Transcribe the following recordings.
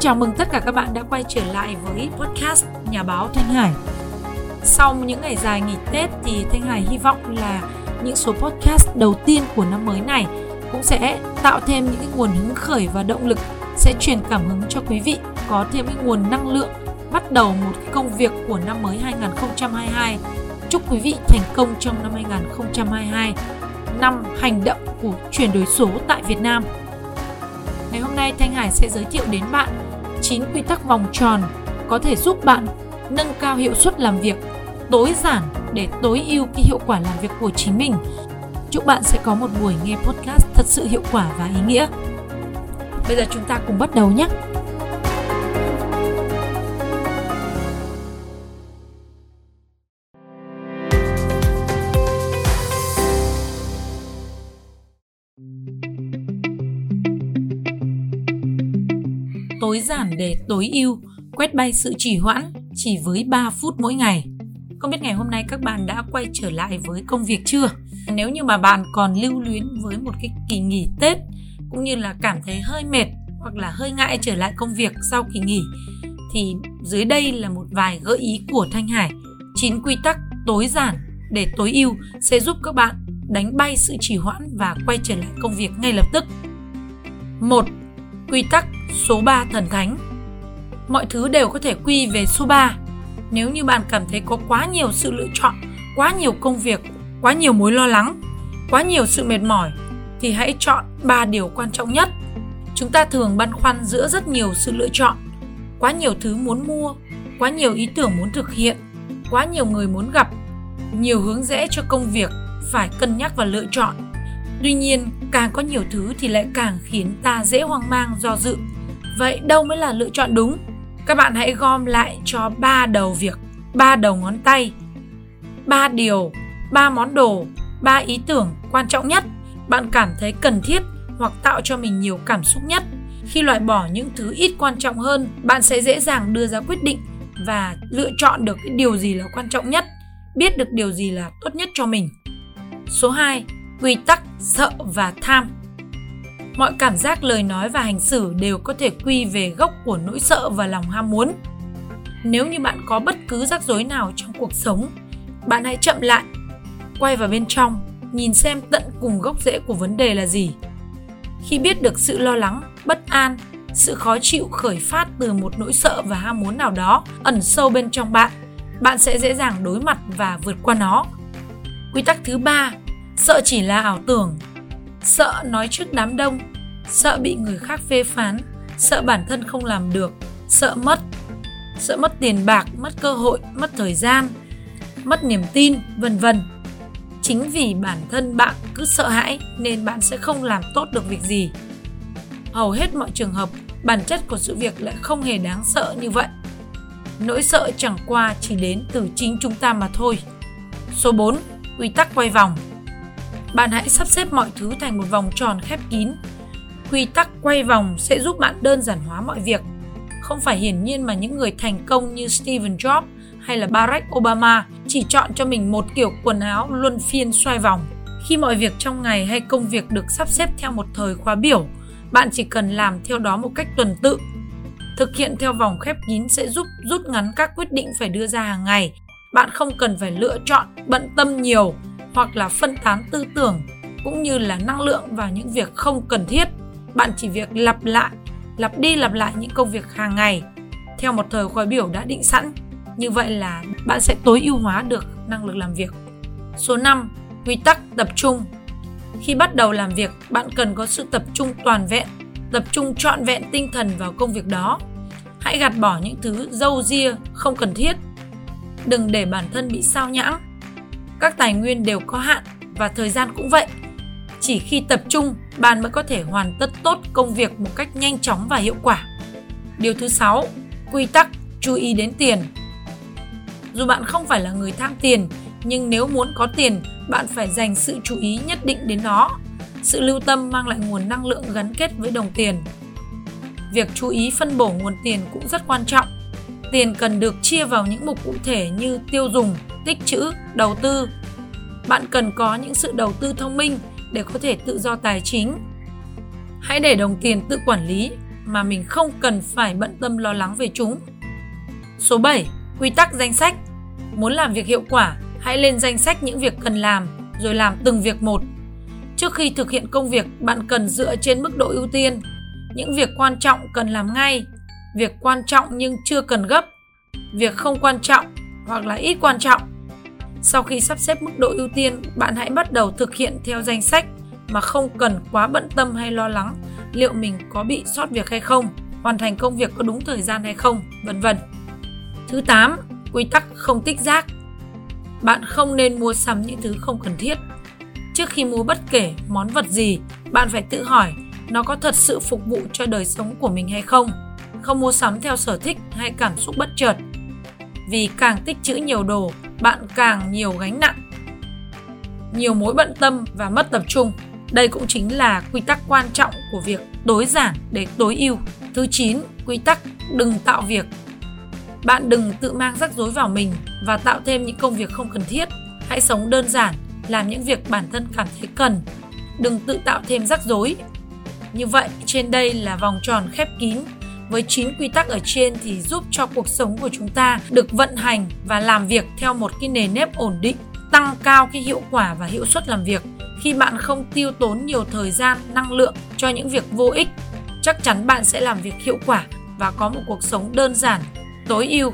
chào mừng tất cả các bạn đã quay trở lại với podcast Nhà báo Thanh Hải. Sau những ngày dài nghỉ Tết thì Thanh Hải hy vọng là những số podcast đầu tiên của năm mới này cũng sẽ tạo thêm những cái nguồn hứng khởi và động lực sẽ truyền cảm hứng cho quý vị có thêm cái nguồn năng lượng bắt đầu một cái công việc của năm mới 2022. Chúc quý vị thành công trong năm 2022, năm hành động của chuyển đổi số tại Việt Nam. Ngày hôm nay Thanh Hải sẽ giới thiệu đến bạn 9 quy tắc vòng tròn có thể giúp bạn nâng cao hiệu suất làm việc, tối giản để tối ưu cái hiệu quả làm việc của chính mình. Chúc bạn sẽ có một buổi nghe podcast thật sự hiệu quả và ý nghĩa. Bây giờ chúng ta cùng bắt đầu nhé. Tối giản để tối ưu, quét bay sự trì hoãn chỉ với 3 phút mỗi ngày. Không biết ngày hôm nay các bạn đã quay trở lại với công việc chưa? Nếu như mà bạn còn lưu luyến với một cái kỳ nghỉ Tết cũng như là cảm thấy hơi mệt hoặc là hơi ngại trở lại công việc sau kỳ nghỉ thì dưới đây là một vài gợi ý của Thanh Hải. 9 quy tắc tối giản để tối ưu sẽ giúp các bạn đánh bay sự trì hoãn và quay trở lại công việc ngay lập tức. 1. Quy tắc số 3 thần thánh. Mọi thứ đều có thể quy về số 3. Nếu như bạn cảm thấy có quá nhiều sự lựa chọn, quá nhiều công việc, quá nhiều mối lo lắng, quá nhiều sự mệt mỏi thì hãy chọn 3 điều quan trọng nhất. Chúng ta thường băn khoăn giữa rất nhiều sự lựa chọn, quá nhiều thứ muốn mua, quá nhiều ý tưởng muốn thực hiện, quá nhiều người muốn gặp, nhiều hướng rẽ cho công việc phải cân nhắc và lựa chọn. Tuy nhiên, càng có nhiều thứ thì lại càng khiến ta dễ hoang mang do dự Vậy đâu mới là lựa chọn đúng? Các bạn hãy gom lại cho ba đầu việc, ba đầu ngón tay, ba điều, ba món đồ, ba ý tưởng quan trọng nhất bạn cảm thấy cần thiết hoặc tạo cho mình nhiều cảm xúc nhất. Khi loại bỏ những thứ ít quan trọng hơn, bạn sẽ dễ dàng đưa ra quyết định và lựa chọn được cái điều gì là quan trọng nhất, biết được điều gì là tốt nhất cho mình. Số 2. Quy tắc sợ và tham mọi cảm giác, lời nói và hành xử đều có thể quy về gốc của nỗi sợ và lòng ham muốn. Nếu như bạn có bất cứ rắc rối nào trong cuộc sống, bạn hãy chậm lại, quay vào bên trong, nhìn xem tận cùng gốc rễ của vấn đề là gì. Khi biết được sự lo lắng, bất an, sự khó chịu khởi phát từ một nỗi sợ và ham muốn nào đó ẩn sâu bên trong bạn bạn sẽ dễ dàng đối mặt và vượt qua nó. Quy tắc thứ ba, sợ chỉ là ảo tưởng sợ nói trước đám đông. Sợ bị người khác phê phán. Sợ bản thân không làm được. Sợ mất. Sợ mất tiền bạc, mất cơ hội, mất thời gian, mất niềm tin, vân vân. Chính vì bản thân bạn cứ sợ hãi nên bạn sẽ không làm tốt được việc gì. Hầu hết mọi trường hợp, bản chất của sự việc lại không hề đáng sợ như vậy. Nỗi sợ chẳng qua chỉ đến từ chính chúng ta mà thôi. Số 4 quy tắc quay vòng bạn hãy sắp xếp mọi thứ thành một vòng tròn khép kín quy tắc quay vòng sẽ giúp bạn đơn giản hóa mọi việc không phải hiển nhiên mà những người thành công như steven Jobs hay là Barack Obama chỉ chọn cho mình một kiểu quần áo luân phiên xoay vòng. Khi mọi việc trong ngày hay công việc được sắp xếp theo một thời khóa biểu, bạn chỉ cần làm theo đó một cách tuần tự. Thực hiện theo vòng khép kín sẽ giúp rút ngắn các quyết định phải đưa ra hàng ngày. Bạn không cần phải lựa chọn, bận tâm nhiều hoặc là phân tán tư tưởng cũng như là năng lượng vào những việc không cần thiết. Bạn chỉ việc lặp lại, lặp đi lặp lại những công việc hàng ngày theo một thời khóa biểu đã định sẵn. Như vậy là bạn sẽ tối ưu hóa được năng lực làm việc. Số 5 quy tắc tập trung. Khi bắt đầu làm việc, bạn cần có sự tập trung toàn vẹn, tập trung trọn vẹn tinh thần vào công việc đó. Hãy gạt bỏ những thứ dâu ria không cần thiết. Đừng để bản thân bị sao nhãng các tài nguyên đều có hạn và thời gian cũng vậy. Chỉ khi tập trung, bạn mới có thể hoàn tất tốt công việc một cách nhanh chóng và hiệu quả. Điều thứ sáu, quy tắc chú ý đến tiền. Dù bạn không phải là người tham tiền, nhưng nếu muốn có tiền, bạn phải dành sự chú ý nhất định đến nó. Sự lưu tâm mang lại nguồn năng lượng gắn kết với đồng tiền. Việc chú ý phân bổ nguồn tiền cũng rất quan trọng tiền cần được chia vào những mục cụ thể như tiêu dùng tích trữ đầu tư bạn cần có những sự đầu tư thông minh để có thể tự do tài chính hãy để đồng tiền tự quản lý mà mình không cần phải bận tâm lo lắng về chúng. Số 7. Quy tắc danh sách. Muốn làm việc hiệu quả, hãy lên danh sách những việc cần làm rồi làm từng việc một. Trước khi thực hiện công việc, bạn cần dựa trên mức độ ưu tiên. Những việc quan trọng cần làm ngay, việc quan trọng nhưng chưa cần gấp, việc không quan trọng hoặc là ít quan trọng. Sau khi sắp xếp mức độ ưu tiên, bạn hãy bắt đầu thực hiện theo danh sách mà không cần quá bận tâm hay lo lắng liệu mình có bị sót việc hay không, hoàn thành công việc có đúng thời gian hay không, vân vân. Thứ 8, quy tắc không tích rác. Bạn không nên mua sắm những thứ không cần thiết. Trước khi mua bất kể món vật gì, bạn phải tự hỏi nó có thật sự phục vụ cho đời sống của mình hay không. Không mua sắm theo sở thích hay cảm xúc bất chợt. Vì càng tích trữ nhiều đồ, bạn càng nhiều gánh nặng, nhiều mối bận tâm và mất tập trung. Đây cũng chính là quy tắc quan trọng của việc tối giản để tối ưu. Thứ 9, quy tắc đừng tạo việc. Bạn đừng tự mang rắc rối vào mình và tạo thêm những công việc không cần thiết. Hãy sống đơn giản, làm những việc bản thân cảm thấy cần. Đừng tự tạo thêm rắc rối. Như vậy, trên đây là vòng tròn khép kín với 9 quy tắc ở trên thì giúp cho cuộc sống của chúng ta được vận hành và làm việc theo một cái nền nếp ổn định, tăng cao cái hiệu quả và hiệu suất làm việc. Khi bạn không tiêu tốn nhiều thời gian năng lượng cho những việc vô ích chắc chắn bạn sẽ làm việc hiệu quả và có một cuộc sống đơn giản tối ưu.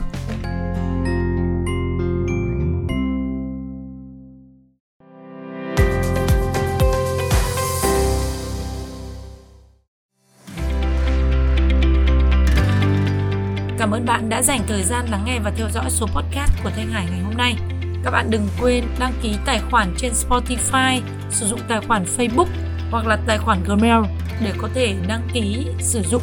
Cảm ơn bạn đã dành thời gian lắng nghe và theo dõi số podcast của Thanh Hải ngày hôm nay. Các bạn đừng quên đăng ký tài khoản trên Spotify, sử dụng tài khoản Facebook hoặc là tài khoản Gmail để có thể đăng ký sử dụng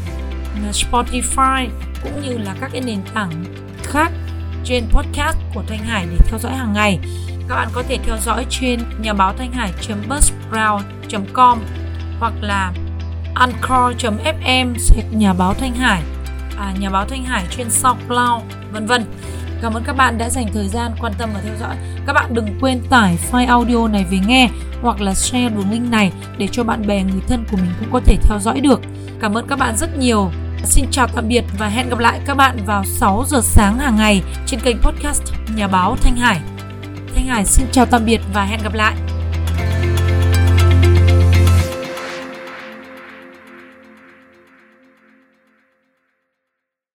Spotify cũng như là các cái nền tảng khác trên podcast của Thanh Hải để theo dõi hàng ngày. Các bạn có thể theo dõi trên nhà báo thanh hải.buzzsprout.com hoặc là anchor.fm nhà báo thanh hải à, nhà báo thanh hải trên SoundCloud vân vân Cảm ơn các bạn đã dành thời gian quan tâm và theo dõi. Các bạn đừng quên tải file audio này về nghe hoặc là share đường link này để cho bạn bè người thân của mình cũng có thể theo dõi được. Cảm ơn các bạn rất nhiều. Xin chào tạm biệt và hẹn gặp lại các bạn vào 6 giờ sáng hàng ngày trên kênh podcast Nhà báo Thanh Hải. Thanh Hải xin chào tạm biệt và hẹn gặp lại.